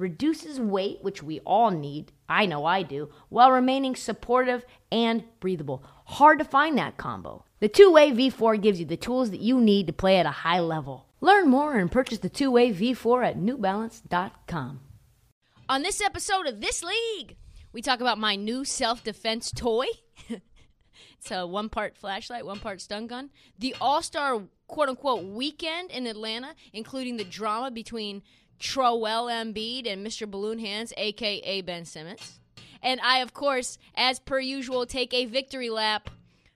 reduces weight, which we all need. I know I do, while remaining supportive and breathable. Hard to find that combo. The two way V4 gives you the tools that you need to play at a high level. Learn more and purchase the two way V4 at newbalance.com. On this episode of This League, we talk about my new self defense toy. it's a one part flashlight, one part stun gun. The All Star quote unquote weekend in Atlanta, including the drama between Troel Embiid and Mr. Balloon Hands, aka Ben Simmons. And I, of course, as per usual, take a victory lap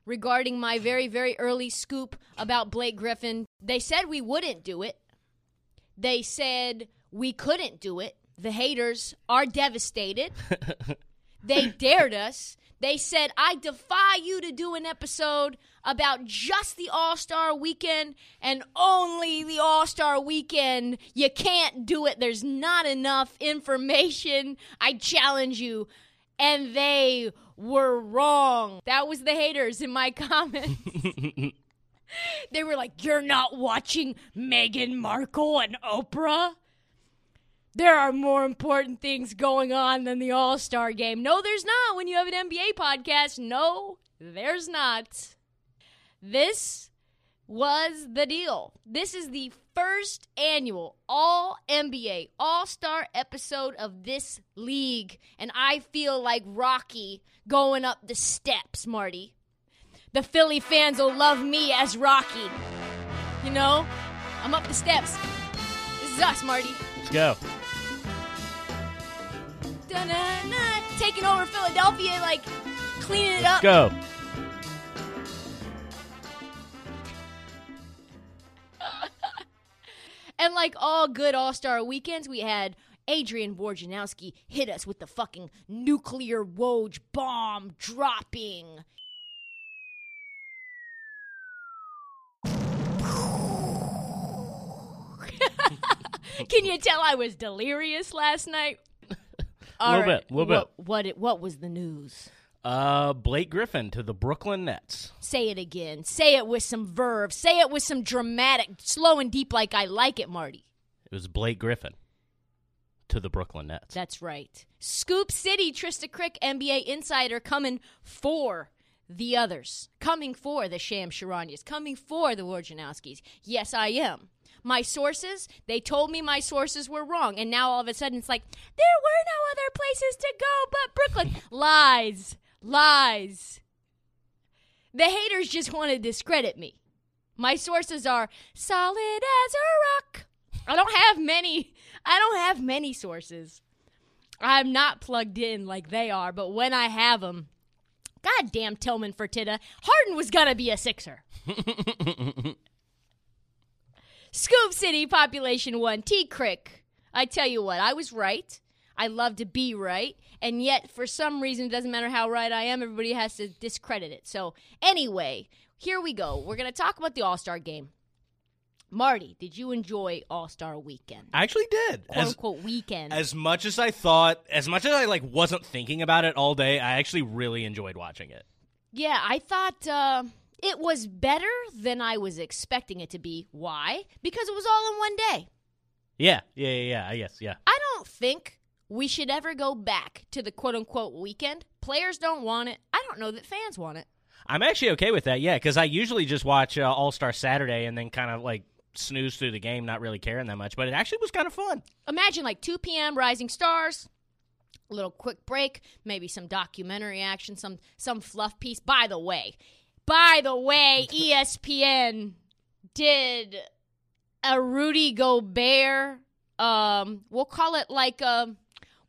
regarding my very, very early scoop about Blake Griffin. They said we wouldn't do it. They said we couldn't do it. The haters are devastated. they dared us. They said, I defy you to do an episode about just the All Star weekend and only the All Star weekend. You can't do it. There's not enough information. I challenge you. And they were wrong. That was the haters in my comments. they were like, You're not watching Meghan Markle and Oprah? There are more important things going on than the All Star game. No, there's not when you have an NBA podcast. No, there's not. This was the deal. This is the first annual All NBA All Star episode of this league. And I feel like Rocky going up the steps, Marty. The Philly fans will love me as Rocky. You know? I'm up the steps. This is us, Marty. Let's go. Taking over Philadelphia, like cleaning it up. Go. And like all good All Star weekends, we had Adrian Wojnarowski hit us with the fucking nuclear Woj bomb dropping. Can you tell I was delirious last night? A little bit, little bit. What, what, it- what was the news? Uh, Blake Griffin to the Brooklyn Nets. Say it again. Say it with some verve. Say it with some dramatic, slow and deep like I like it, Marty. It was Blake Griffin to the Brooklyn Nets. That's right. Scoop City, Trysta Krick, NBA insider, coming for the others, coming for the Shams Charanias, coming for the Wojnarowskis. Yes, I am. My sources, they told me my sources were wrong, and now all of a sudden it's like, there were no other places to go but Brooklyn. Lies. Lies. The haters just want to discredit me. My sources are solid as a rock. I don't have many. I don't have many sources. I'm not plugged in like they are, but when I have them, goddamn Tillman Fertitta, Harden was gonna be a Sixer. Scoop City, population one, T Krick. I tell you what, I was right. I love to be right, and yet for some reason, it doesn't matter how right I am. Everybody has to discredit it. So anyway, here we go. We're gonna talk about the All Star game. Marty, did you enjoy All Star Weekend? I actually did. quote As, unquote weekend. as much as I thought, as much as I like wasn't thinking about it all day, I actually really enjoyed watching it. yeah, I thought uh, it was better than I was expecting it to be. Why? Because it was all in one day. Yeah, yeah, yeah, yeah. I guess, yeah. I don't think we should ever go back to the quote unquote weekend. Players don't want it. I don't know that fans want it. I'm actually okay with that. Yeah, because I usually just watch uh, All Star Saturday and then kind of like snooze through the game, not really caring that much. But it actually was kind of fun. Imagine like 2 p.m. Rising Stars, a little quick break, maybe some documentary action, some some fluff piece. By the way, by the way, ESPN did a Rudy Gobert. Um, we'll call it like a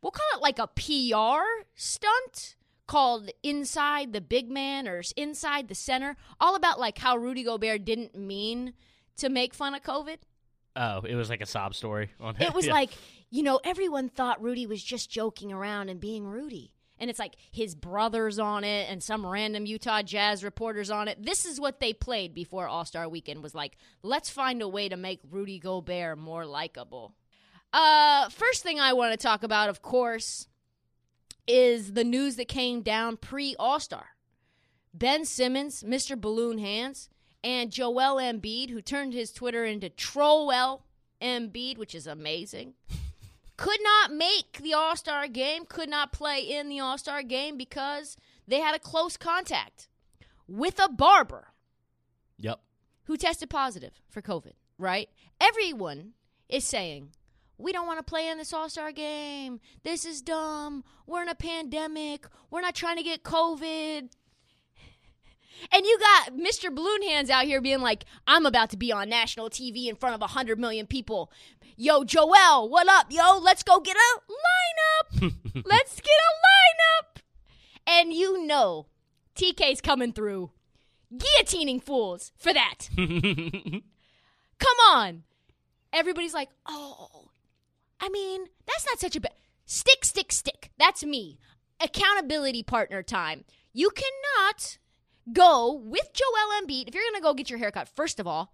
we'll call it like a PR stunt called Inside the Big Man or Inside the Center, all about like how Rudy Gobert didn't mean to make fun of COVID. Oh, it was like a sob story on It was Yeah. like, you know, everyone thought Rudy was just joking around and being Rudy. And it's like his brothers on it and some random Utah Jazz reporters on it. This is what they played before All Star Weekend was like, let's find a way to make Rudy Gobert more likable. Uh, first thing I want to talk about, of course, is the news that came down pre All Star. Ben Simmons, Mr. Balloon Hands, and Joel Embiid, who turned his Twitter into Trollwell Embiid, which is amazing could not make the All Star game, could not play in the All Star game because they had a close contact with a barber. Yep. Who tested positive for COVID, right? Everyone is saying, we don't want to play in this All Star game. This is dumb. We're in a pandemic. We're not trying to get COVID. And you got Mr. Balloon Hands out here being like, I'm about to be on national TV in front of 100 million people. Yo, Joel, what up, yo? Let's go get a lineup. Let's get a lineup. And you know, TK's coming through, guillotining fools for that. Come on. Everybody's like, oh, I mean, that's not such a bad. Stick, stick, stick. That's me. Accountability partner time. You cannot go with Joel Embiid, if you're going to go get your haircut, first of all,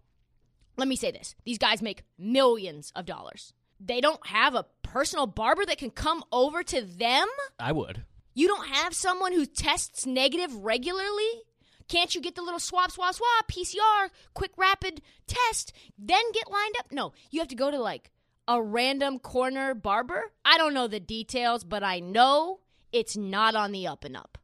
let me say this these guys make millions of dollars. They don't have a personal barber that can come over to them. I would. You don't have someone who tests negative regularly? Can't you get the little swab, swab, swab, PCR, quick rapid test, then get lined up? No, you have to go to like a random corner barber. I don't know the details, but I know it's not on the up and up.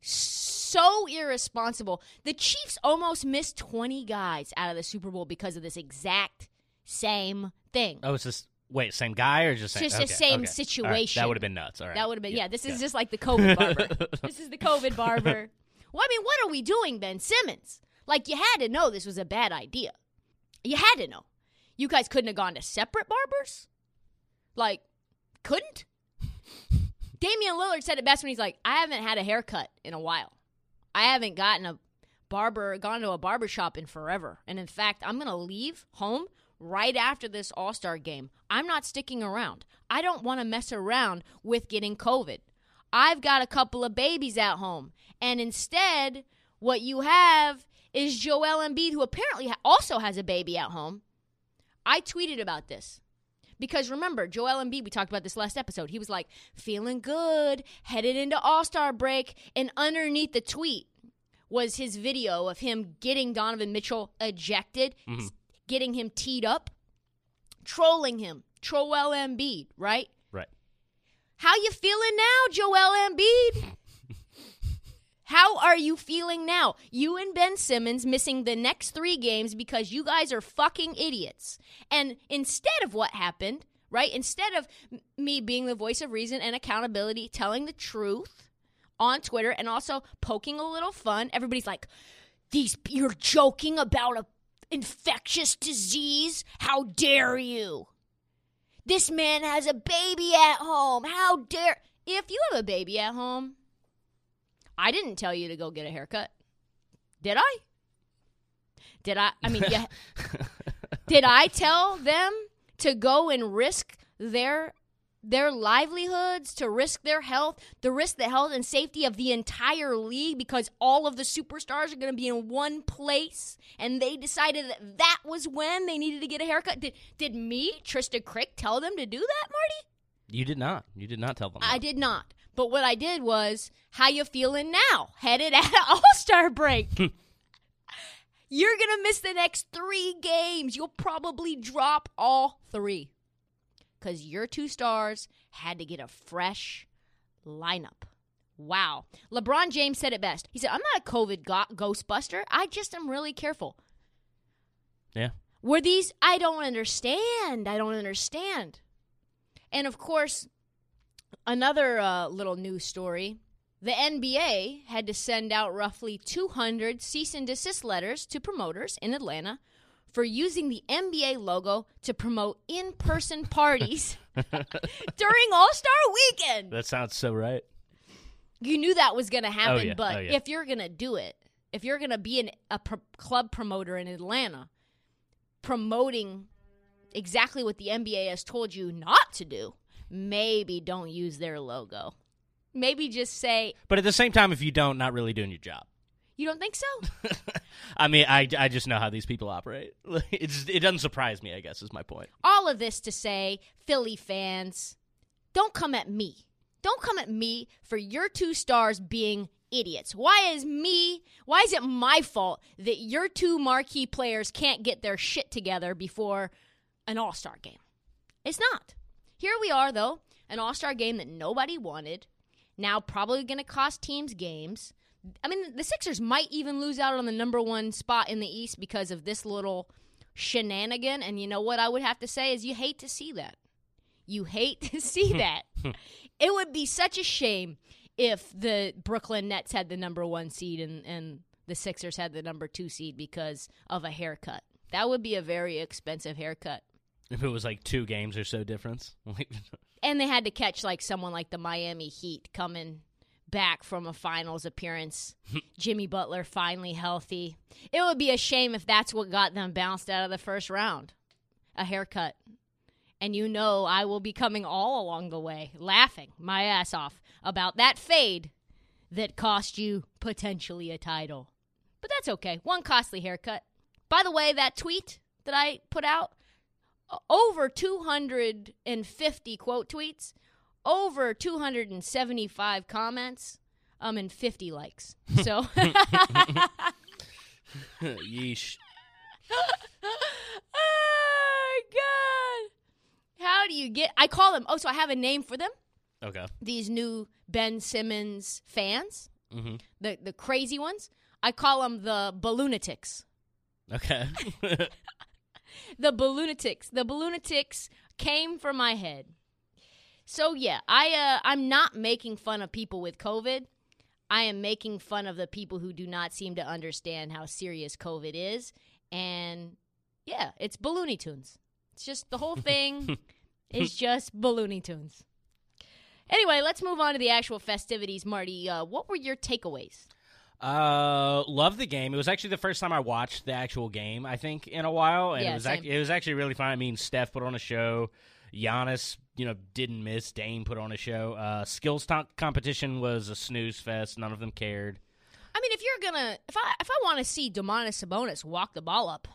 So so irresponsible. The Chiefs almost missed 20 guys out of the Super Bowl because of this exact same thing. Oh, it's just wait, same guy or just same, just okay, the same okay. situation? Right. That would have been nuts. All right, that would have been yeah. yeah this is yeah. just like the COVID barber. this is the COVID barber. Well, I mean, what are we doing, Ben Simmons? Like you had to know this was a bad idea. You had to know. You guys couldn't have gone to separate barbers. Like, couldn't. Damian Lillard said it best when he's like, "I haven't had a haircut in a while." I haven't gotten a barber, gone to a barber shop in forever. And in fact, I'm going to leave home right after this All Star game. I'm not sticking around. I don't want to mess around with getting COVID. I've got a couple of babies at home. And instead, what you have is Joel Embiid, who apparently also has a baby at home. I tweeted about this. Because remember, Joel Embiid, we talked about this last episode. He was like feeling good, headed into All Star break, and underneath the tweet was his video of him getting Donovan Mitchell ejected, Mhm. getting him teed up, trolling him, Joel Embiid, right? Right. How you feeling now, Joel Embiid? How are you feeling now? You and Ben Simmons missing the next three games because you guys are fucking idiots. And instead of what happened, right? Instead of me being the voice of reason and accountability, telling the truth on Twitter and also poking a little fun, everybody's like, "These you're joking about a infectious disease? How dare you?" This man has a baby at home. How dare if you have a baby at home, I didn't tell you to go get a haircut. Did I? Did I? I mean, yeah. did I tell them to go and risk their their livelihoods, to risk their health, to risk the health and safety of the entire league because all of the superstars are going to be in one place and they decided that that was when they needed to get a haircut? Did did me, Trysta Krick, tell them to do that, Marty? You did not. You did not tell them. I that. did not. But what I did was, how you feeling now? Headed at All Star break. Hmm. You're gonna miss the next three games. You'll probably drop all three because your two stars had to get a fresh lineup. Wow. LeBron James said it best. He said, "I'm not a COVID go- ghostbuster. I just am really careful." Yeah. Were these? I don't understand. I don't understand. And of course, another uh, little news story the NBA had to send out roughly 200 cease and desist letters to promoters in Atlanta for using the NBA logo to promote in person parties during All Star weekend. That sounds so right. You knew that was going to happen, yeah. but Oh, yeah. if you're going to do it, if you're going to be an, a pro- club promoter in Atlanta promoting exactly what the NBA has told you not to do, maybe don't use their logo. maybe just say, But at the same time, if you don't, not really doing your job. "You don't think so?" I mean, I, I just know how these people operate. It's it doesn't surprise me. I guess is my point. All of this to say, Philly fans, don't come at me. Don't come at me for your two stars being idiots. Why is me, why is it my fault that your two marquee players can't get their shit together before an all star game? It's not. Here we are, though, an all star game that nobody wanted. Now, probably going to cost teams games. I mean, the Sixers might even lose out on the number one spot in the East because of this little shenanigan. And you know what I would have to say is you hate to see that. You hate to see that. it would be such a shame if the Brooklyn Nets had the number one seed and, and the Sixers had the number two seed because of a haircut. That would be a very expensive haircut. If it was like two games or so difference. And they had to catch like someone like the Miami Heat coming back from a finals appearance. Jimmy Butler finally healthy. It would be a shame if that's what got them bounced out of the first round. A haircut. And you know I will be coming all along the way, laughing my ass off about that fade that cost you potentially a title. But that's okay. One costly haircut. By the way, that tweet that I put out, over 250 quote tweets, over 275 comments, um, and 50 likes. So, Yeesh. oh god, how do you get? I call them. Oh, so I have a name for them. Okay. These new Ben Simmons fans, hmm the the crazy ones. I call them the balloonatics. Okay. the balloonatics. The balloonatics came from my head. So yeah, I uh, I'm not making fun of people with COVID. I am making fun of the people who do not seem to understand how serious COVID is. And yeah, it's Balloony Tunes. It's just the whole thing is just Balloony Tunes. Anyway, let's move on to the actual festivities. Marty, uh, what were your takeaways? Uh, love the game. It was actually the first time I watched the actual game. I think in a while, and Yeah, it was ac- it was actually really fun. I mean, Steph put on a show. Giannis, you know, didn't miss. Dame put on a show. Uh, skills to- competition was a snooze fest. None of them cared. I mean, if you're gonna, if I if I want to see Domantas Sabonis walk the ball up,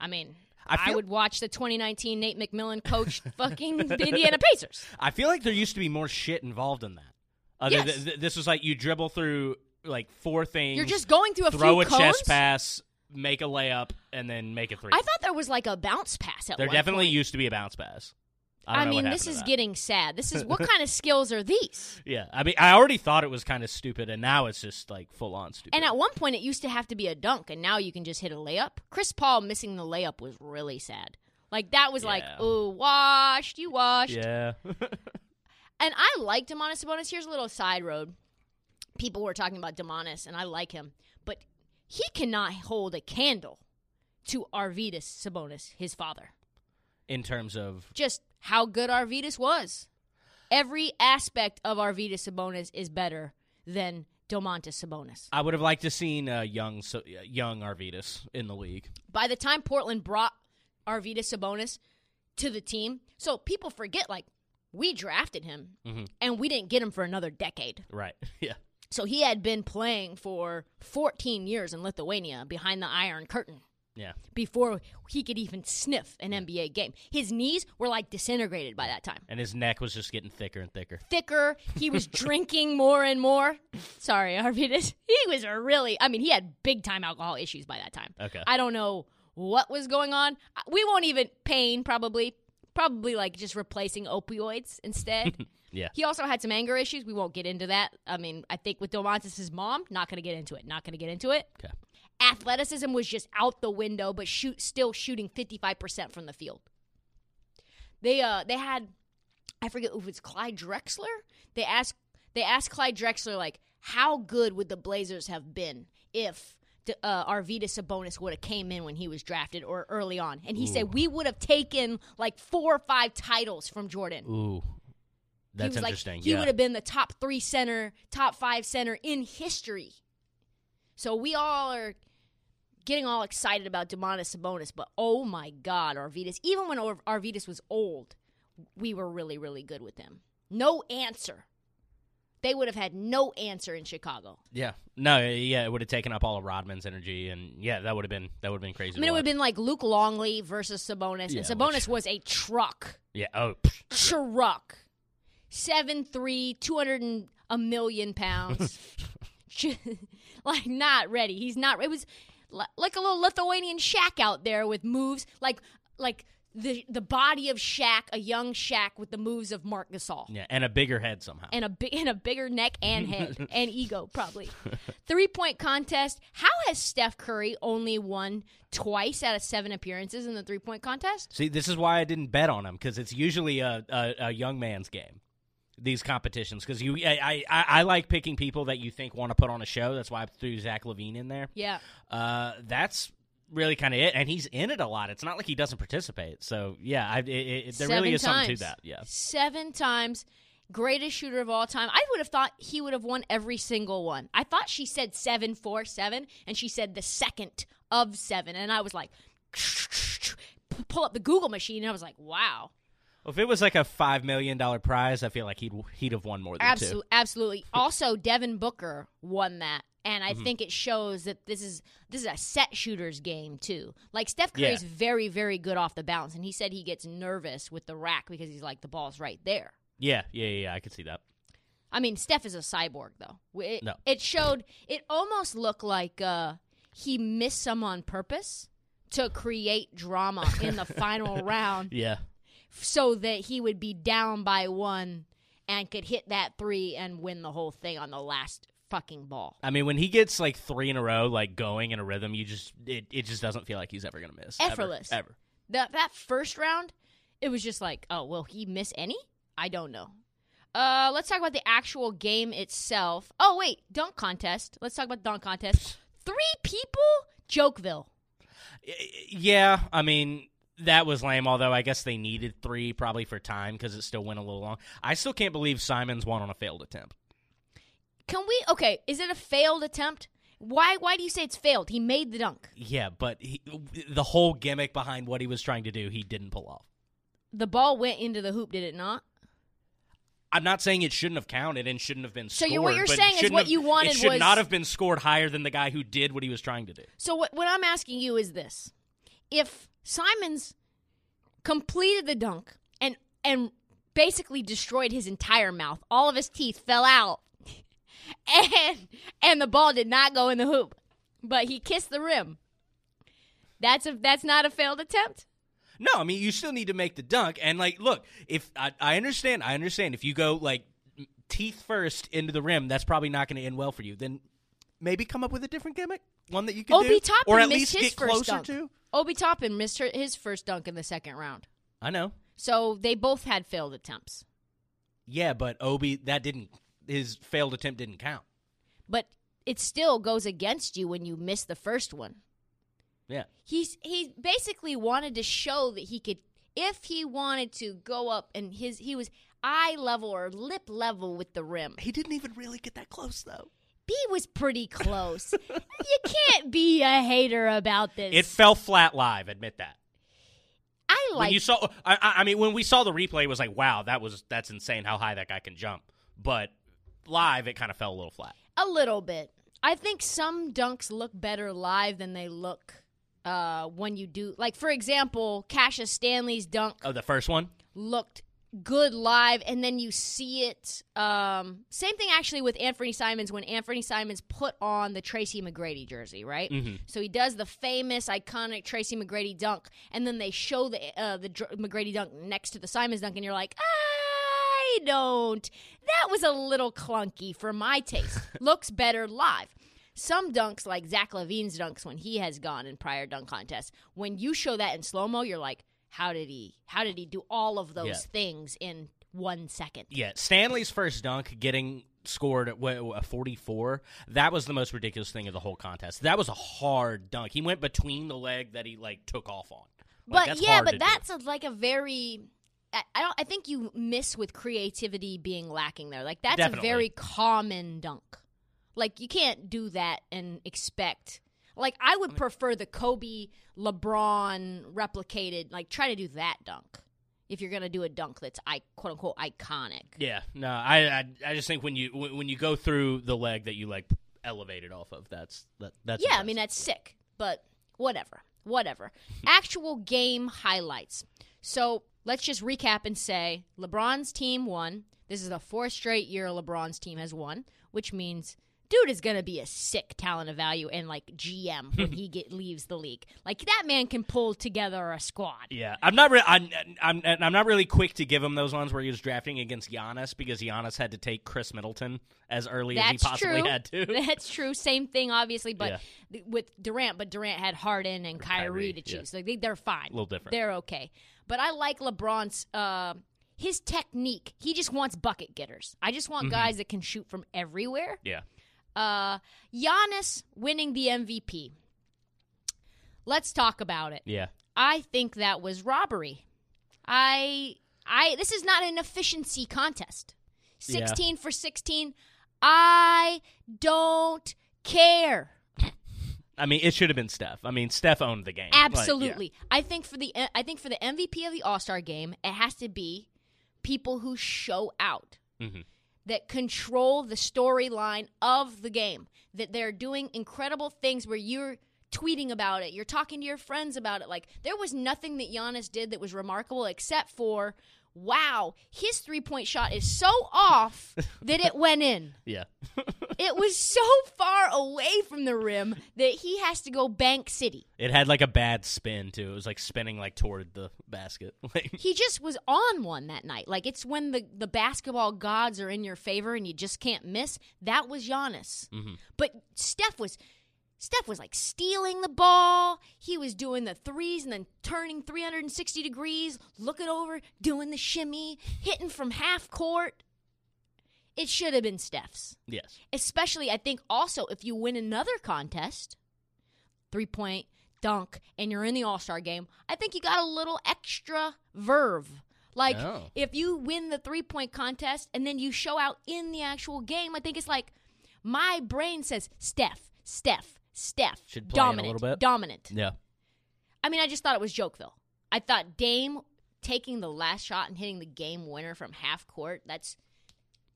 I mean, I I, would watch the 2019 Nate McMillan coached fucking the Indiana Pacers. I feel like there used to be more shit involved in that. Other Yes. th- th- this was like you dribble through like four things. You're just going through a free throw a cones. chest pass, make a layup, and then make a three. I thought there was like a bounce pass at there definitely point. used to be a bounce pass. I, I mean, this is getting sad. This is what kind of skills are these? Yeah, I mean, I already thought it was kind of stupid, and now it's just like full on stupid. And at one point, it used to have to be a dunk, and now you can just hit a layup. Chris Paul missing the layup was really sad. Like that was like, Yeah. oh, washed, you washed. yeah, And I like Demonis Sabonis. Here's a little side road. People were talking about Demonis, and I like him, but he cannot hold a candle to Arvydas Sabonis, his father. in terms of Just how good Arvydas was. Every aspect of Arvydas Sabonis is better than Domantas Sabonis. I would have liked to seen uh, young so, uh, young Arvydas in the league. By the time Portland brought Arvydas Sabonis to the team, so people forget like we drafted him Mhm. and we didn't get him for another decade. Right. Yeah. So he had been playing for 14 years in Lithuania behind the Iron Curtain Yeah. before he could even sniff an NBA game. His knees were like disintegrated by that time. And his neck was just getting thicker and thicker. Thicker, he was drinking more and more. Sorry, Arvydas. He was a really, I mean, he had big time alcohol issues by that time. Okay. I don't know what was going on. We won't even pain probably probably like just replacing opioids instead. Yeah. He also had some anger issues. We won't get into that. I mean, I think with Domantas' mom, not going to get into it. Not going to get into it. Okay. Athleticism was just out the window, but shoot still shooting 55% from the field. They uh they had I forget if it's Clyde Drexler. They asked they asked Clyde Drexler like how good would the Blazers have been if uh, Arvydas Sabonis would have came in when he was drafted or early on, and he said we would have taken like four or five titles from Jordan. Ooh. That's he interesting. Like, he yeah. would have been the top three center, top five center in history. So we all are getting all excited about Demonis Sabonis, but oh my God, Arvydas! Even when Ar- Arvydas was old, we were really, really good with him. No answer they would have had no answer in Chicago. Yeah. No, yeah, it would have taken up all of Rodman's energy, and yeah, that would have been that would have been crazy. I mean, it would have been like Luke Longley versus Sabonis, Yeah, and Sabonis which- was a truck. yeah. Oh, Truck. Seven three, two hundred and a million pounds. like not ready. He's not. It was like a little Lithuanian shack out there with moves like like the the body of Shaq, a young Shaq with the moves of Marc Gasol. yeah, and a bigger head somehow. and a big and a bigger neck and head and ego probably. Three point contest. How has Steph Curry only won twice out of seven appearances in the three point contest? See, this is why I didn't bet on him because it's usually a, a a young man's game. These competitions because you I, I I like picking people that you think want to put on a show. That's why I threw Zach LaVine in there. Yeah, Uh, that's really kind of it, and he's in it a lot. It's not like he doesn't participate. So yeah, I, it, it, there really Seven is something to that. Yeah. seven times. Greatest shooter of all time. I would have thought he would have won every single one. I thought she said seven four seven, and she said the second of seven, and I was like, pull up the Google machine, and I was like, wow. Well, if it was like a five million dollar prize, I feel like he'd he'd have won more than two. Absolutely, absolutely. Also, Devin Booker won that, and Mm-hmm. I think it shows that this is this is a set shooters game too. Like Steph Curry Yeah. is very, very good off the bounce, and he said he gets nervous with the rack because he's like the ball's right there. Yeah, yeah, yeah, yeah. I could see that. I mean, Steph is a cyborg though. It, No. it showed. It almost looked like uh, he missed some on purpose to create drama in the final round, Yeah. So that he would be down by one and could hit that three and win the whole thing on the last fucking ball. I mean, when he gets like three in a row, like going in a rhythm, you just it, it just doesn't feel like he's ever gonna miss. Effortless. Ever. That that first round, it was just like, oh, will he miss any? I don't know. Uh, let's talk about the actual game itself. Oh wait, dunk contest. Let's talk about the dunk contest. Three people, Jokeville. Yeah, I mean that was lame. Although I guess they needed three probably for time because it still went a little long. I still can't believe Simons won on a failed attempt. Can we? Okay, is it a failed attempt? Why? Why do you say it's failed? He made the dunk. Yeah, but he, the whole gimmick behind what he was trying to do, he didn't pull off. The ball went into the hoop, did it not? I'm not saying it shouldn't have counted and shouldn't have been So scored. what you're saying is what have- you wanted It should was- not have been scored higher than the guy who did what he was trying to do. So what? What I'm asking you is this: If Simons completed the dunk and and basically destroyed his entire mouth, all of his teeth fell out, and and the ball did not go in the hoop, but he kissed the rim. That's a that's not a failed attempt. No, I mean you still need to make the dunk. And like, look, if I, I understand, I understand if you go like teeth first into the rim, that's probably not going to end well for you. Then maybe come up with a different gimmick, one that you can Obi do, Toppin or at missed least his get first closer dunk. to. Obi Toppin missed her, his first dunk in the second round, I know. so they both had failed attempts. Yeah, but Obi that didn't his failed attempt didn't count. But it still goes against you when you miss the first one. Yeah. he's he basically wanted to show that he could if he wanted to go up and his he was eye level or lip level with the rim. He didn't even really get that close though. B was pretty close. you can't be a hater about this. It fell flat live. Admit that. I when like you saw, I, I I mean, when we saw the replay, it was like, wow, that was that's insane how high that guy can jump. But live, it kind of fell a little flat. a little bit. I think some dunks look better live than they look uh, when you do. Like for example, Cassius Stanley's dunk Oh, the first one. looked good live and then you see it um same thing actually with Anthony Simons when Anthony Simons put on the Tracy McGrady jersey right? Mhm. so he does the famous iconic Tracy McGrady dunk and then they show the uh, the Dr- McGrady dunk next to the Simons dunk and you're like I don't. That was a little clunky for my taste. Looks better live. Some dunks like Zach LaVine's dunks when he has gone in prior dunk contests when you show that in slow mo you're like how did he how did he do all of those Yeah. things in one second Yeah, Stanley's first dunk getting scored at a 44. That was the most ridiculous thing of the whole contest. That was a hard dunk. He went between the leg that he like took off on. Like, but yeah but do. that's a, like a very I, I don't I think you miss with creativity being lacking there like that's Definitely. a very common dunk like you can't do that and expect like I would prefer the Kobe LeBron replicated like try to do that dunk if you're gonna do a dunk that's I quote unquote iconic. Yeah, no, I, I I just think when you when when you go through the leg that you like elevated off of, that's that that's Yeah, I mean that's sick, but whatever, whatever. Actual game highlights. So let's just recap and say LeBron's team won. This is the fourth straight year LeBron's team has won, which means dude is gonna be a sick talent of value and like GM when he get leaves the league. Like that man can pull together a squad. Yeah, I'm not. Re- I'm, I'm I'm not really quick to give him those ones where he was drafting against Giannis because Giannis had to take Khris Middleton as early as he possibly true. had to. That's true. Same thing, obviously, but Yeah. with Durant, but Durant had Harden and Kyrie, Kyrie, to yeah. choose. Like they, they're fine. A little different. They're okay. But I like LeBron's uh, his technique. He just wants bucket getters. I just Mm-hmm. want guys that can shoot from everywhere. yeah, Uh, Giannis winning the MVP. Let's talk about it. yeah, I think that was robbery. I I this is not an efficiency contest. Yeah. 16 for 16. I don't care. I mean, it should have been Steph. I mean, Steph owned the game. Like, yeah. Absolutely. I think for the I think for the MVP of the All-Star game, it has to be people who show out. Mhm. That control the storyline of the game. That they're doing incredible things where you're tweeting about it, you're talking to your friends about it. Like there was nothing that Giannis did that was remarkable except for wow, his three-point shot is so off that it went in. yeah. It was so far away from the rim that he has to go bank city. it had like a bad spin too. It was like spinning like toward the basket. He just was on one that night. Like it's when the, the basketball gods are in your favor and you just can't miss. That was Giannis. Mm-hmm. But Steph was Steph was like stealing the ball. He was doing the threes and then turning 360 degrees, looking over, doing the shimmy, hitting from half court. It should have been Steph's. yes, Especially, I think, also if you win another contest, three point dunk, and you're in the All Star game, I think you got a little extra verve. Like, Oh. if you win the three point contest and then you show out in the actual game, I think it's like my brain says Steph, Steph, Steph, Should play in a dominant, little bit. dominant. yeah. I mean, I just thought it was Jokeville. I thought Dame taking the last shot and hitting the game winner from half court. That's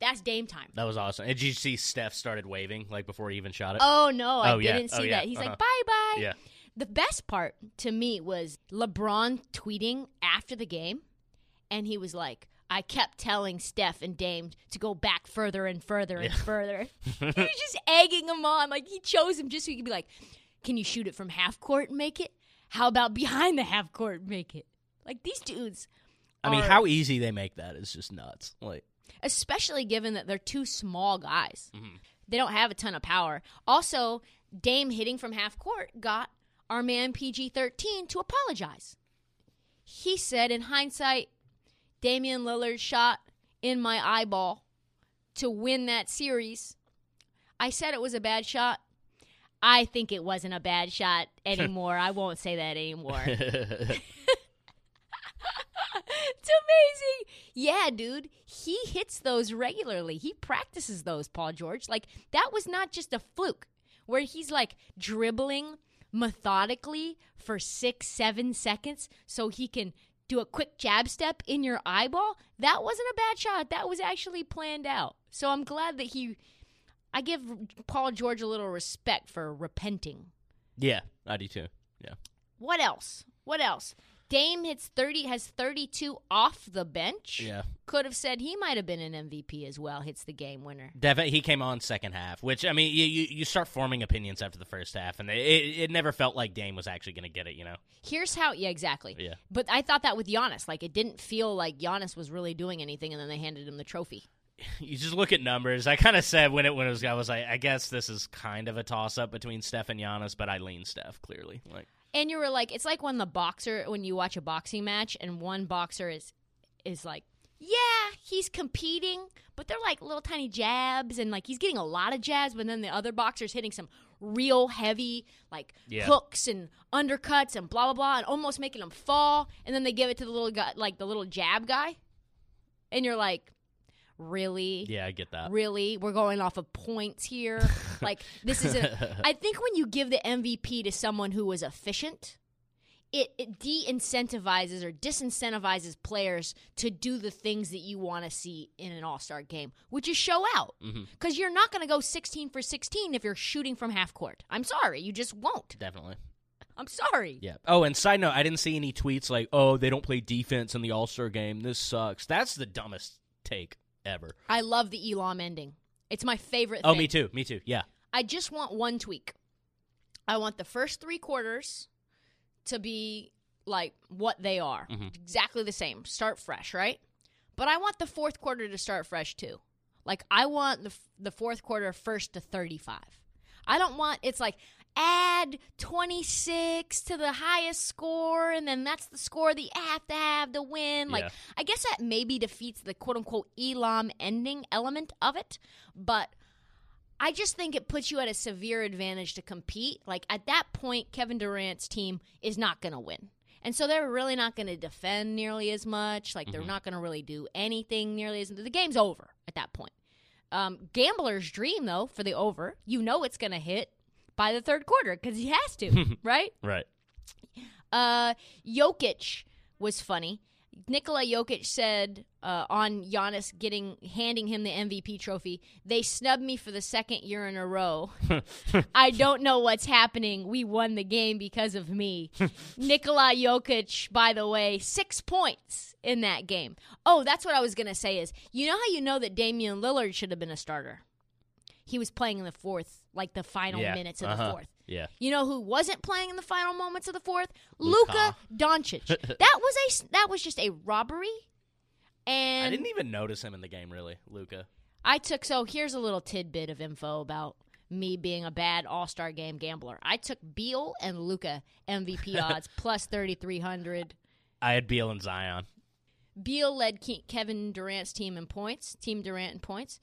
that's Dame time. That was awesome. Did you see Steph started waving like before he even shot it? Oh no, I Oh, yeah. didn't Oh, see yeah. that. He's Uh-huh. like, bye bye. Yeah. The best part to me was LeBron tweeting after the game, and he was like, I kept telling Steph and Dame to go back further and further and Yeah. further. he was just egging him on. Like, he chose him just so he could be like, Can you shoot it from half court and make it? How about behind the half court and make it? Like, these dudes. I mean, how easy they make that is just nuts. Like, especially given that they're two small guys. Mm-hmm. They don't have a ton of power. Also, Dame hitting from half court got our man PG 13 to apologize. He said, in hindsight, Damian Lillard shot in my eyeball to win that series. I said it was a bad shot. I think it wasn't a bad shot anymore. I won't say that anymore. It's amazing. Yeah, dude. He hits those regularly. He practices those, Paul George. Like, that was not just a fluke where he's like dribbling methodically for six, seven seconds so he can do a quick jab step in your eyeball. That wasn't a bad shot. That was actually planned out. So I'm glad that he. I give Paul George a little respect for repenting. yeah, I do too. Yeah. What else? What else? Dame hits 30 has 32 off the bench. Yeah. Could have said he might have been an MVP as well. Hits the game winner. Definitely, he came on second half, which I mean, you you, you start forming opinions after the first half, and it, it never felt like Dame was actually going to get it. You know? Here's how yeah, exactly. Yeah. But I thought that with Giannis, like it didn't feel like Giannis was really doing anything and then they handed him the trophy. You just look at numbers. I kind of said when it when it was, I was like, I guess this is kind of a toss up between Steph and Giannis, but I lean Steph clearly. Like, And you were like it's like when the boxer when you watch a boxing match and one boxer is is like yeah, he's competing, but they're like little tiny jabs and like he's getting a lot of jabs, but then the other boxer's hitting some real heavy like Yeah. hooks and undercuts and blah blah blah and almost making him fall and then they give it to the little guy like the little jab guy. And you're like, "Really?" yeah, I get that. Really? We're going off of points here. like this is a I think when you give the MVP to someone who was efficient, it, it de-incentivizes or disincentivizes players to do the things that you want to see in an all-star game which is show out mm-hmm. because you're not going to go 16 for 16 if you're shooting from half court i'm sorry you just won't Definitely. i'm sorry Yeah. Oh, and side note, I didn't see any tweets like, "Oh, they don't play defense in the All Star game. This sucks." That's the dumbest take ever. i love the elam ending it's my favorite Oh, thing. me too. Me too. Yeah. I just want one tweak. I want the first three quarters to be like what they are, mm-hmm. exactly the same. Start fresh, right? But I want the fourth quarter to start fresh too. Like I want the f- the fourth quarter first to thirty five. I don't want it's like add twenty six to the highest score, and then that's the score that you have to have to win. Like Yeah. I guess that maybe defeats the quote unquote Elam ending element of it, but I just think it puts you at a severe advantage to compete. Like at that point, Kevin Durant's team is not going to win. And so they're really not going to defend nearly as much. Like they're not going to really do anything nearly as the game's over at that point. Um, gambler's dream though for the over, you know it's going to hit by the third quarter because he has to, right? Right. Uh, Jokic was funny. Nikola Jokic said uh, on Giannis getting handing him the MVP trophy, "They snubbed me for the second year in a row. I don't know what's happening. We won the game because of me." Nikola Jokic, by the way, six points in that game. Oh, that's what I was gonna say. Is you know how you know that Damian Lillard should have been a starter? He was playing in the fourth, like the final Yeah. minutes of the Uh-huh. fourth. Yeah. You know who wasn't playing in the final moments of the fourth? Luka. Luka Doncic. that was a that was just a robbery. And I didn't even notice him in the game, really, Luka. I took so here's a little tidbit of info about me being a bad All Star game gambler. I took Beal and Luka MVP odds plus thirty three hundred. I had Beal and Zion. Beal led Ke- Kevin Durant's team in points, Team Durant in points,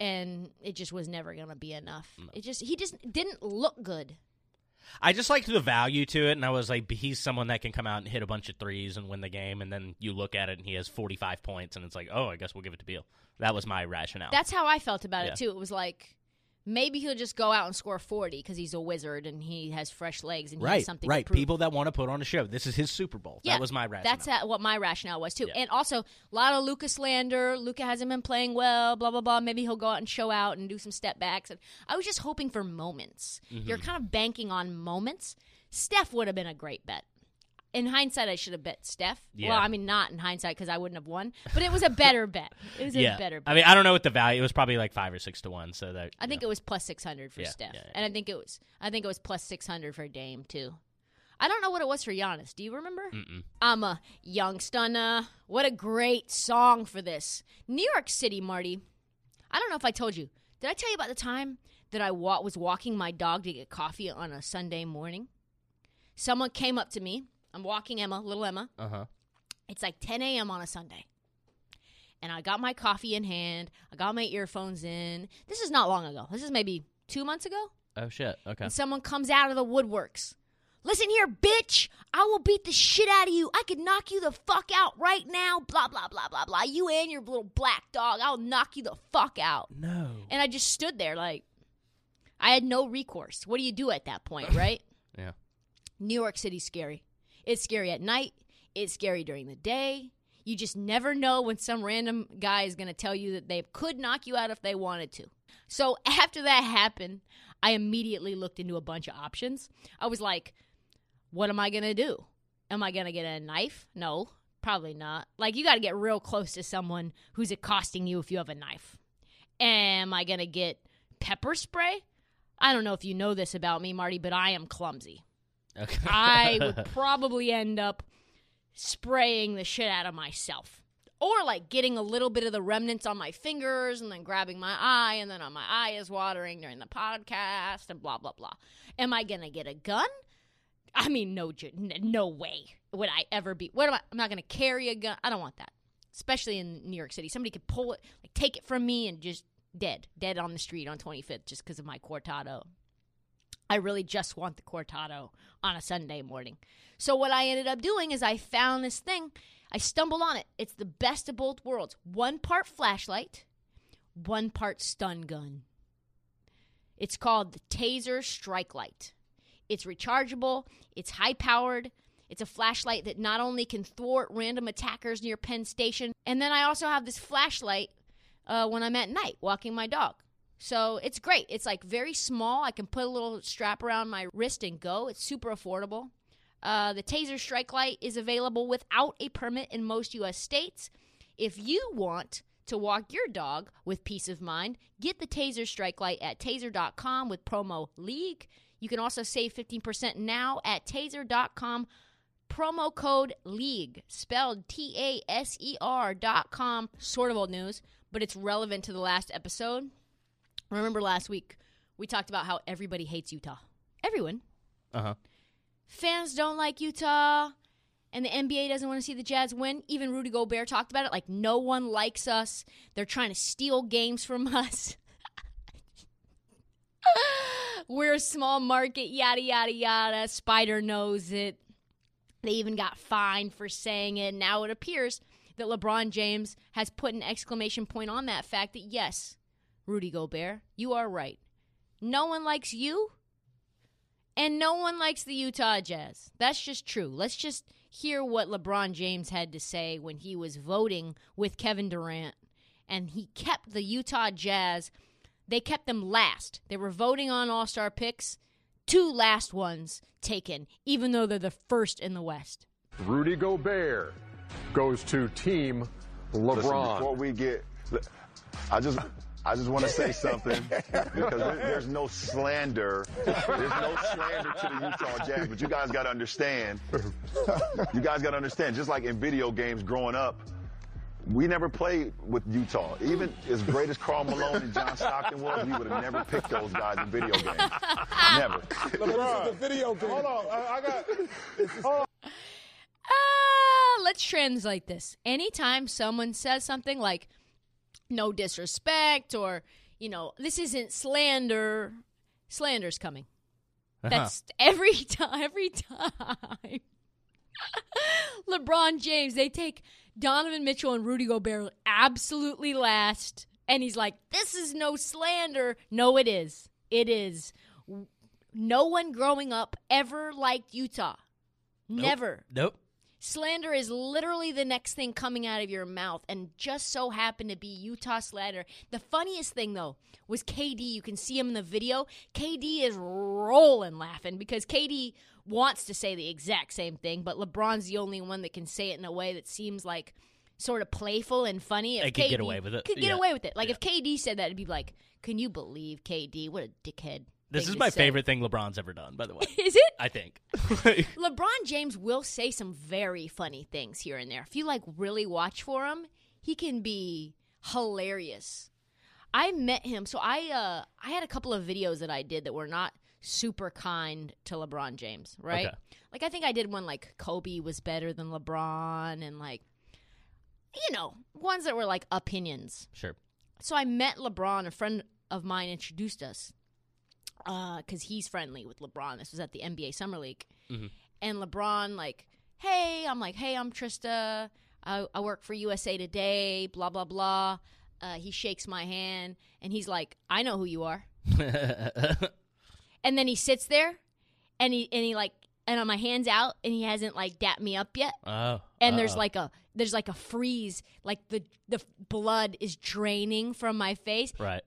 and it just was never going to be enough. It just he just didn't look good. I just liked the value to it, and I was like, he's someone that can come out and hit a bunch of threes and win the game, and then you look at it and he has 45 points, and it's like, oh, I guess we'll give it to Beal. That was my rationale. That's how I felt about Yeah. it too. It was like maybe he'll just go out and score 40 because he's a wizard and he has fresh legs and he has right, something right. People that want to put on a show. This is his Super Bowl. yeah, that was my rationale. That's ha- what my rationale was too. Yeah. And also, a lot of Luka Lander. Luka hasn't been playing well, blah, blah, blah. Maybe he'll go out and show out and do some step backs. And I was just hoping for moments. Mm-hmm. You're kind of banking on moments. Steph would have been a great bet. In hindsight, I should have bet Steph. Yeah. Well, I mean, not in hindsight because I wouldn't have won, but it was a better bet. It was yeah. a better bet. I mean, I don't know what the value. It was probably like five or six to one. So that I think it was plus six hundred for Yeah, Steph, and I think it was I think it was plus six hundred for Dame too. I don't know what it was for Giannis. Do you remember? Mm-mm. I'm a young stunner. What a great song for this. New York City, Marty. I don't know if I told you. Did I tell you about the time that I wa- was walking my dog to get coffee on a Sunday morning? Someone came up to me. I'm walking Emma, little Emma. Uh huh. It's like 10 a.m. on a Sunday. And I got my coffee in hand. I got my earphones in. This is not long ago. This is maybe two months ago. Oh shit. Okay. And someone comes out of the woodworks. Listen here, bitch. I will beat the shit out of you. I could knock you the fuck out right now. Blah, blah, blah, blah, blah. You and your little black dog. I'll knock you the fuck out. No. And I just stood there like, I had no recourse. What do you do at that point, right? Yeah. New York City's scary. It's scary at night. It's scary during the day. You just never know when some random guy is going to tell you that they could knock you out if they wanted to. So after that happened, I immediately looked into a bunch of options. I was like, what am I going to do? Am I going to get a knife? No, probably not. Like, you got to get real close to someone who's accosting you if you have a knife. Am I going to get pepper spray? I don't know if you know this about me, Marty, but I am clumsy. Okay. I would probably end up spraying the shit out of myself. Or like getting a little bit of the remnants on my fingers and then grabbing my eye and then on my eye is watering during the podcast and blah blah blah. Am I going to get a gun? I mean no no way would I ever be. What am I I'm not going to carry a gun. I don't want that. Especially in New York City. Somebody could pull it, like take it from me and just dead, dead on the street on 25th just because of my cortado. I really just want the cortado on a Sunday morning. So what I ended up doing is I found this thing. I stumbled on it. It's the best of both worlds. One part flashlight, one part stun gun. It's called the Taser Strike Light. It's rechargeable, it's high powered, It's a flashlight that not only can thwart random attackers near Penn Station, and then I also have this flashlight uh, when I'm at night walking my dog. So it's great. It's like very small. I can put a little strap around my wrist and go. It's super affordable. Uh, the Taser Strike Light is available without a permit in most U.S. states. If you want to walk your dog with peace of mind, get the Taser Strike Light at taser.com with promo LEAGUE. You can also save 15% now at taser.com, promo code LEAGUE, spelled T A S E R dot com. Sort of old news, but it's relevant to the last episode. Remember last week, we talked about how everybody hates Utah. Everyone. Uh huh. Fans don't like Utah and the NBA doesn't want to see the Jazz win. Even Rudy Gobert talked about it. Like, no one likes us. They're trying to steal games from us. We're a small market, yada, yada, yada. Spider knows it. They even got fined for saying it. Now it appears that LeBron James has put an exclamation point on that fact that, yes, Rudy Gobert, you are right. No one likes you, and no one likes the Utah Jazz. That's just true. Let's just hear what LeBron James had to say when he was voting with Kevin Durant. And he kept the Utah Jazz, they kept them last. They were voting on all star picks, two last ones taken, even though they're the first in the West. Rudy Gobert goes to Team LeBron. Listen, before we get, I just. I just want to say something because there, there's no slander. There's no slander to the Utah Jazz, but you guys got to understand. You guys got to understand. Just like in video games growing up, we never played with Utah. Even as great as Karl Malone and John Stockton was, we would have never picked those guys in video games. Never. LeBron, the video game. Hold on, I, I got. Hold on. Uh, let's translate this. Anytime someone says something like, no disrespect, or, you know, this isn't slander, slander's coming. Uh-huh. That's every time, every time. LeBron James, they take Donovan Mitchell and Rudy Gobert absolutely last. And he's like, this is no slander. No, it is. It is. No one growing up ever liked Utah. Never. Nope. Slander is literally the next thing coming out of your mouth, and just so happened to be Utah slander. The funniest thing, though, was KD. You can see him in the video. KD is rolling laughing because KD wants to say the exact same thing, but LeBron's the only one that can say it in a way that seems like sort of playful and funny. If They could get away with it. Could get Yeah. away with it. Like if KD said that, it'd be like, "Can you believe KD? What a dickhead." This is my say." favorite thing LeBron's ever done, by the way. Is it? I think. LeBron James will say some very funny things here and there. If you like really watch for him, he can be hilarious. I met him, so I uh I had a couple of videos that I did that were not super kind to LeBron James, right? Okay. Like I think I did one like Kobe was better than LeBron and like you know, ones that were like opinions. sure. So I met LeBron, a friend of mine introduced us because he's friendly with LeBron. This was at the NBA Summer League. And LeBron, like, hey, I'm like, hey, I'm Trysta. I, I work for USA Today, blah, blah, blah. Uh, he shakes my hand and he's like, I know who you are. And then he sits there and he, and he like, and on my hands out and he hasn't like dapped me up yet oh. and there's uh-oh. like a there's like a freeze like the the blood is draining from my face right.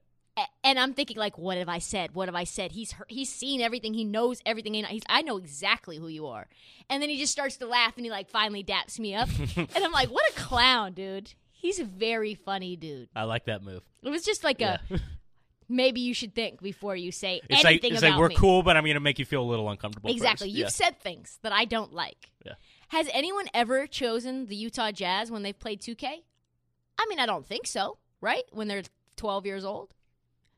And i'm thinking like what have i said what have i said he's heard, he's seen everything he knows everything he's i know exactly who you are and then he just starts to laugh and he like finally daps me up and i'm like what a clown dude he's a very funny dude I like that move. it was just like Yeah. a maybe you should think before you say It's like anything it's about like we're me cool, but I'm gonna make you feel a little uncomfortable. Exactly. first. You've Yeah. said things that I don't like. Yeah. Has anyone ever chosen the Utah Jazz when they've played 2K? I mean, I don't think so, right? When they're 12 years old?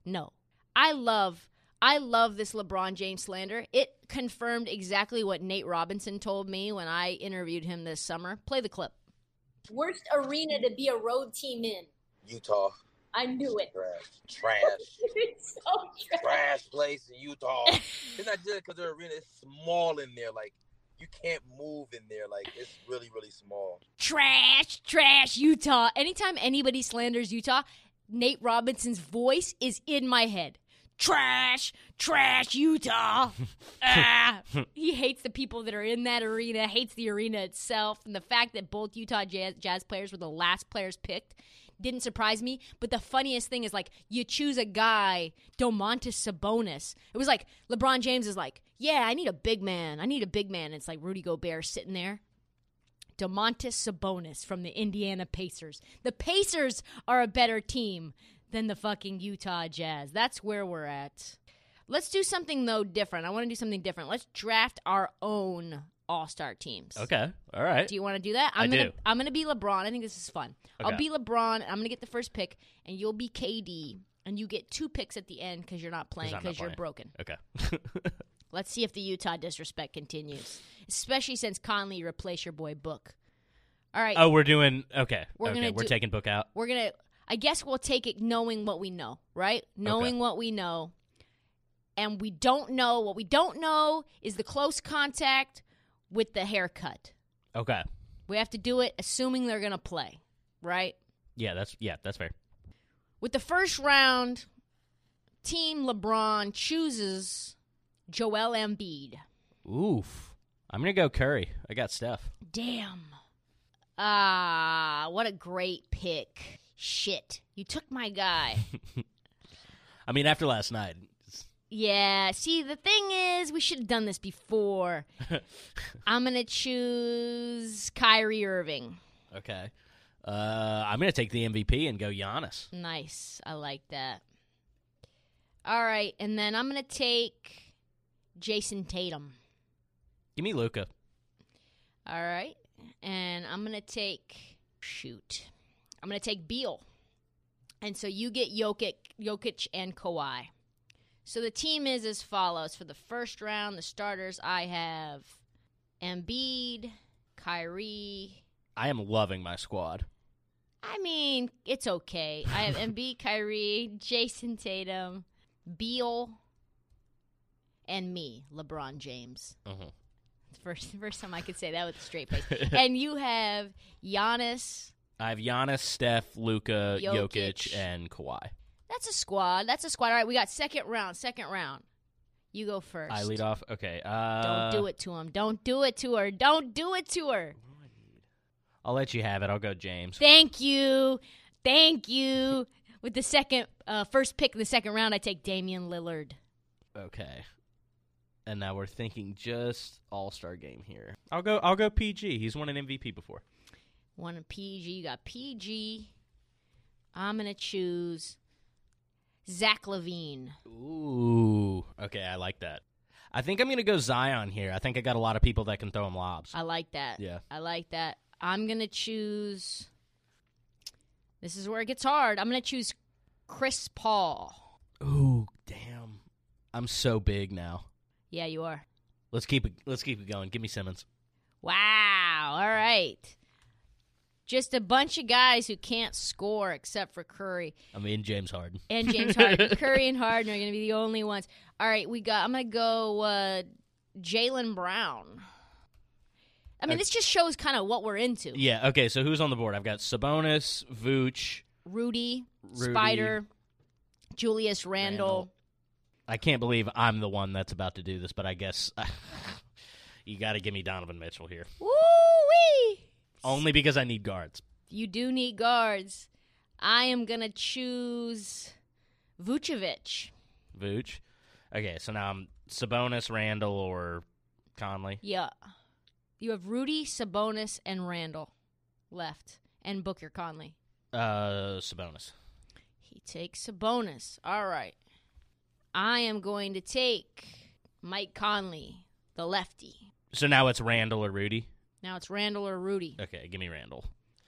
No. I love I love this LeBron James slander. It confirmed exactly what Nate Robinson told me when I interviewed him this summer. Play the clip. Worst arena to be a road team in. Utah. I knew it. Trash. Trash. it's so trash. Trash place in Utah. it's not just because the arena is small in there. Like, you can't move in there. Like, it's really, really small. Trash, trash, Utah. Anytime anybody slanders Utah, Nate Robinson's voice is in my head. trash, trash, Utah. ah. He hates the people that are in that arena, hates the arena itself, and the fact that both Utah Jazz, Jazz players were the last players picked didn't surprise me. But the funniest thing is like you choose a guy, Domantas Sabonis. It was like LeBron James is like, yeah, I need a big man. I need a big man. it's like Rudy Gobert sitting there. Domantas Sabonis from the Indiana Pacers. The Pacers are a better team than the fucking Utah Jazz. That's where we're at. Let's do something though different. I want to do something different. Let's draft our own all-star teams. Okay. All right. Do you want to do that? I I'm gonna do. I'm gonna be LeBron. I think this is fun. I'll be LeBron. I'm gonna get the first pick, and you'll be KD, and you get two picks at the end because you're not playing because you're broken. Okay. Let's see if the Utah disrespect continues, especially since Conley replaced your boy Book. All right, oh, we're doing okay. We're okay, gonna we're do- taking book out. we're gonna. I guess we'll take it knowing what we know, right? Knowing what we know, and we don't know what we don't know is the close contact with the haircut. Okay. We have to do it assuming they're gonna play, right? Yeah, that's yeah, that's fair. With the first round, Team LeBron chooses Joel Embiid. Oof. I'm gonna go Curry. I got Steph. Damn. Ah, what a great pick. Shit. You took my guy. I mean, after last night. yeah, see, the thing is, we should have done this before. I'm going to choose Kyrie Irving. Okay. Uh, I'm gonna take the MVP and go Giannis. Nice. I like that. All right, and then I'm going to take Jayson Tatum. Give me Luka. All right. And I'm going to take shoot. I'm going to take Beal. And so you get Jokic, Jokic and Kawhi. So the team is as follows. For the first round, the starters I have Embiid, Kyrie. I am loving my squad. I mean, it's okay. I have Embiid, Kyrie, Jayson Tatum, Beal, and me, LeBron James. Mhm. First, first time I could say that with a straight face. and you have Giannis. I have Giannis, Steph, Luka, Jokic. Jokic, and Kawhi. That's a squad. That's a squad. All right, we got second round. Second round. You go first. I lead off. Okay. Uh, Don't do it to him. Don't do it to her. Don't do it to her. I'll let you have it. I'll go James. Thank you. Thank you. With the second, uh, first pick in the second round, I take Damian Lillard. Okay. And now we're thinking just All Star game here. I'll go. I'll go PG. He's won an MVP before. Won a PG. You got PG. I'm gonna choose Zach LaVine. Ooh. Okay, I like that. I think I'm gonna go Zion here. I think I got a lot of people that can throw him lobs. I like that. Yeah. I like that. I'm gonna choose. This is where it gets hard. I'm gonna choose Chris Paul. Ooh, damn. I'm so big now. Yeah, you are. Let's keep it. Let's keep it going. Give me Simmons. Wow. All right. Just a bunch of guys who can't score except for Curry I mean James Harden and James Harden. Curry and Harden are going to be the only ones. All right, we got. I'm going to go uh, Jaylen Brown. I mean, this just shows kind of what we're into. Yeah. Okay. So who's on the board? I've got Sabonis, Vooch. Rudy, Rudy, Spider, Julius. Randle. I can't believe I'm the one that's about to do this, but I guess you got to give me Donovan Mitchell here, Woo wee! only because I need guards. You do need guards. I am going to choose Vucevic. Vooch. Okay. So now I'm Sabonis, Randle, or Conley. Yeah. You have Rudy, Sabonis, and Randle left, and Booker Conley. Uh, Sabonis. He takes Sabonis. All right. I am going to take Mike Conley, the lefty. So now it's Randle or Rudy. Now it's Randle or Rudy. Okay, give me Randle.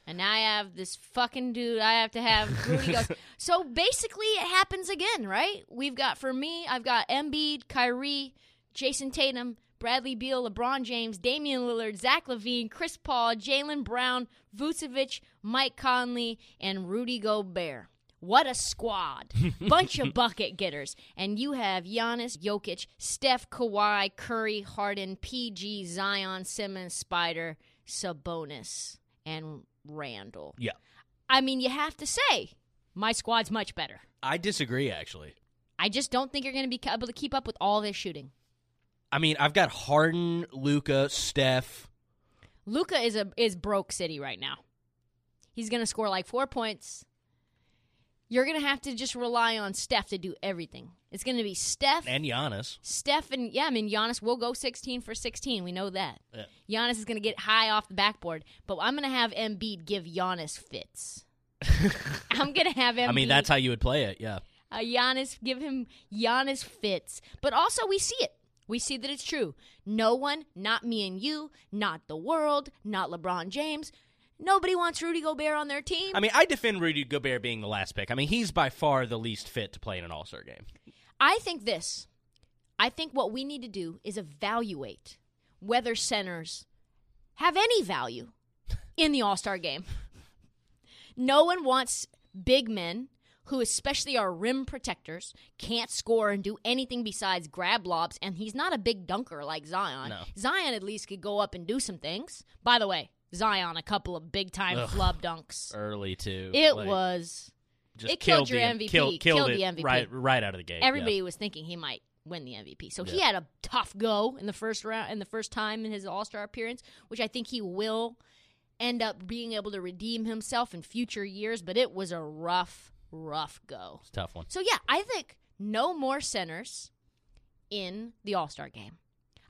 And now I have this fucking dude. I have to have Rudy goes. So basically, it happens again, right? We've got for me, I've got Embiid, Kyrie, Jayson Tatum, Bradley Beal, LeBron James, Damian Lillard, Zach LaVine, Chris Paul, Jaylen Brown, Vucevic, Mike Conley, and Rudy Gobert. What a squad! Bunch of bucket getters. And you have Giannis, Jokic, Steph, Kawhi, Curry, Harden, PG, Zion, Simmons, Spider, Sabonis, and Randle. Yeah. I mean, you have to say, my squad's much better. I disagree, actually. I just don't think you're going to be able to keep up with all this shooting. I mean, I've got Harden, Luka, Steph. Luka is a is broke city right now. He's going to score like 4 points. You're going to have to just rely on Steph to do everything. It's going to be Steph and Giannis. Steph and yeah, I mean Giannis will go 16 for 16. We know that. Yeah. Giannis is going to get high off the backboard, but I'm going to have Embiid give Giannis fits. I'm going to have Embiid. I mean, that's how you would play it. Yeah. uh, Giannis give him Giannis fits, but also we see it. We see that it's true. No one, not me and you, not the world, not LeBron James. Nobody wants Rudy Gobert on their team. I mean, I defend Rudy Gobert being the last pick. I mean, he's by far the least fit to play in an All Star game. I think this. I think what we need to do is evaluate whether centers have any value in the All Star game. No one wants big men who, especially are rim protectors, can't score and do anything besides grab lobs, and he's not a big dunker like Zion. No. Zion at least could go up and do some things. By the way, Zion, a couple of big time Ugh. flub dunks. Early too. It Like, was. just it killed your MVP, Killed, killed killed the MVP. right right out of the gate. yeah. Everybody was thinking he might win the MVP. So he had a tough go in the first round in the first time in his All-Star appearance, which I think he will end up being able to redeem himself in future years, but it was a rough rough go. It's a tough one. So yeah, I think no more centers in the All-Star game.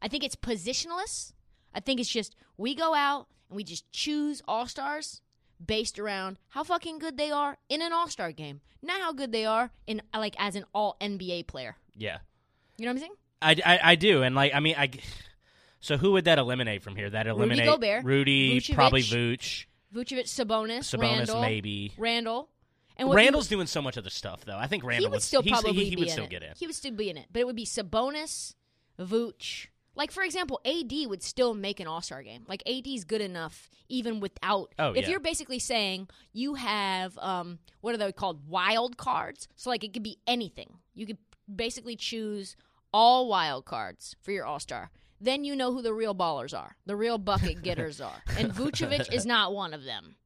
I think it's positionless. I think it's just we go out and we just choose All-Stars based around how fucking good they are in an All-Star game, not how good they are in like as an All NBA player. Yeah. You know what I'm saying? I, I, I do, and like I mean, I. So who would that eliminate from here? That eliminate Rudy, Gobert, Rudy, Vucevic, probably Vooch, Vucevic, Sabonis, Sabonis, Randle, maybe. Randle, and what Randle's doing so much other stuff, though. I think Randle he would still he's- probably he, he be would in still it. get in. He would still be in it, but it would be Sabonis, Vooch. Like for example, AD would still make an All Star game. Like AD's good enough even without. Oh, if yeah. you're basically saying you have um, what are they called? Wild cards. So like it could be anything. You could basically choose all wild cards for your All Star. Then you know who the real ballers are. The real bucket getters are. And Vucevic is not one of them.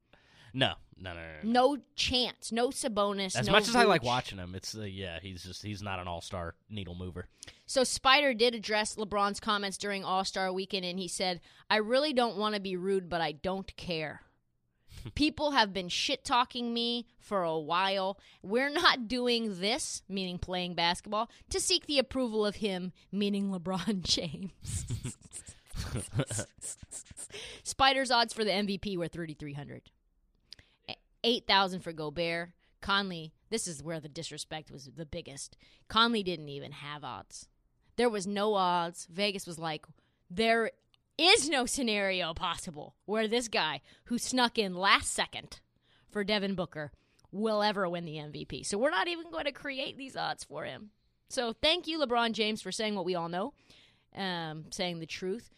No, no, no, no. no. No chance. No Sabonis. As no much as I like watching him, it's uh, yeah, he's just he's not an all star needle mover. So Spider did address LeBron's comments during All Star Weekend, and he said, "I really don't want to be rude, but I don't care. People have been shit talking me for a while. We're not doing this, meaning playing basketball, to seek the approval of him, meaning LeBron James." Spider's odds for the MVP were 3,300. 8,000 for Gobert. Conley, this is where the disrespect was the biggest. Conley didn't even have odds. There was no odds. Vegas was like, there is no scenario possible where this guy who snuck in last second for Devin Booker will ever win the MVP. So we're not even going to create these odds for him. So thank you, LeBron James, for saying what we all know, um, saying the truth,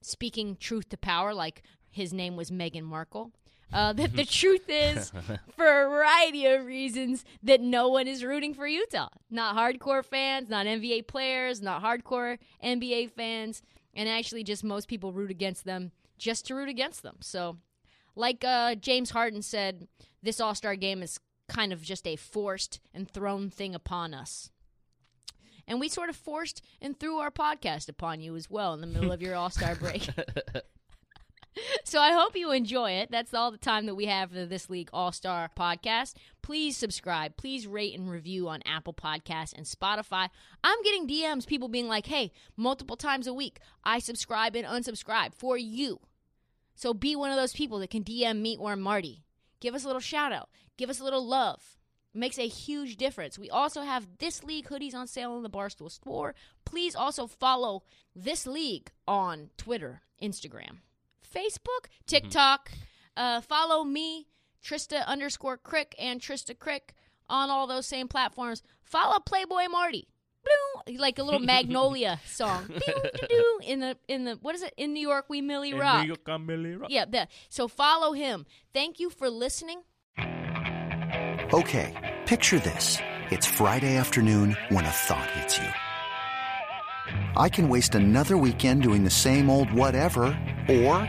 speaking truth to power, like his name was Meghan Markle. Uh, that the truth is, for a variety of reasons, that no one is rooting for Utah. Not hardcore fans, not NBA players, not hardcore NBA fans, and actually just most people root against them just to root against them. So, like uh, James Harden said, this All Star game is kind of just a forced and thrown thing upon us. And we sort of forced and threw our podcast upon you as well in the middle of your All Star break. So I hope you enjoy it. That's all the time that we have for this League All Star podcast. Please subscribe. Please rate and review on Apple Podcasts and Spotify. I'm getting DMs, people being like, hey, multiple times a week, I subscribe and unsubscribe for you. So be one of those people that can DM me or Marty. Give us a little shout out. Give us a little love. It makes a huge difference. We also have This League hoodies on sale in the Barstool store. Please also follow This League on Twitter, Instagram, Facebook, TikTok. Uh, follow me, Trysta underscore Krick and Trysta Krick on all those same platforms. Follow Playboy Marty. Bloom, like a little Magnolia song. Pew, doo, doo, in the in the what is it? In New York we Milly Rock. York, I'm Milly rock. Yeah, that. So follow him. Thank you for listening. Okay, picture this. It's Friday afternoon when a thought hits you. I can waste another weekend doing the same old whatever, or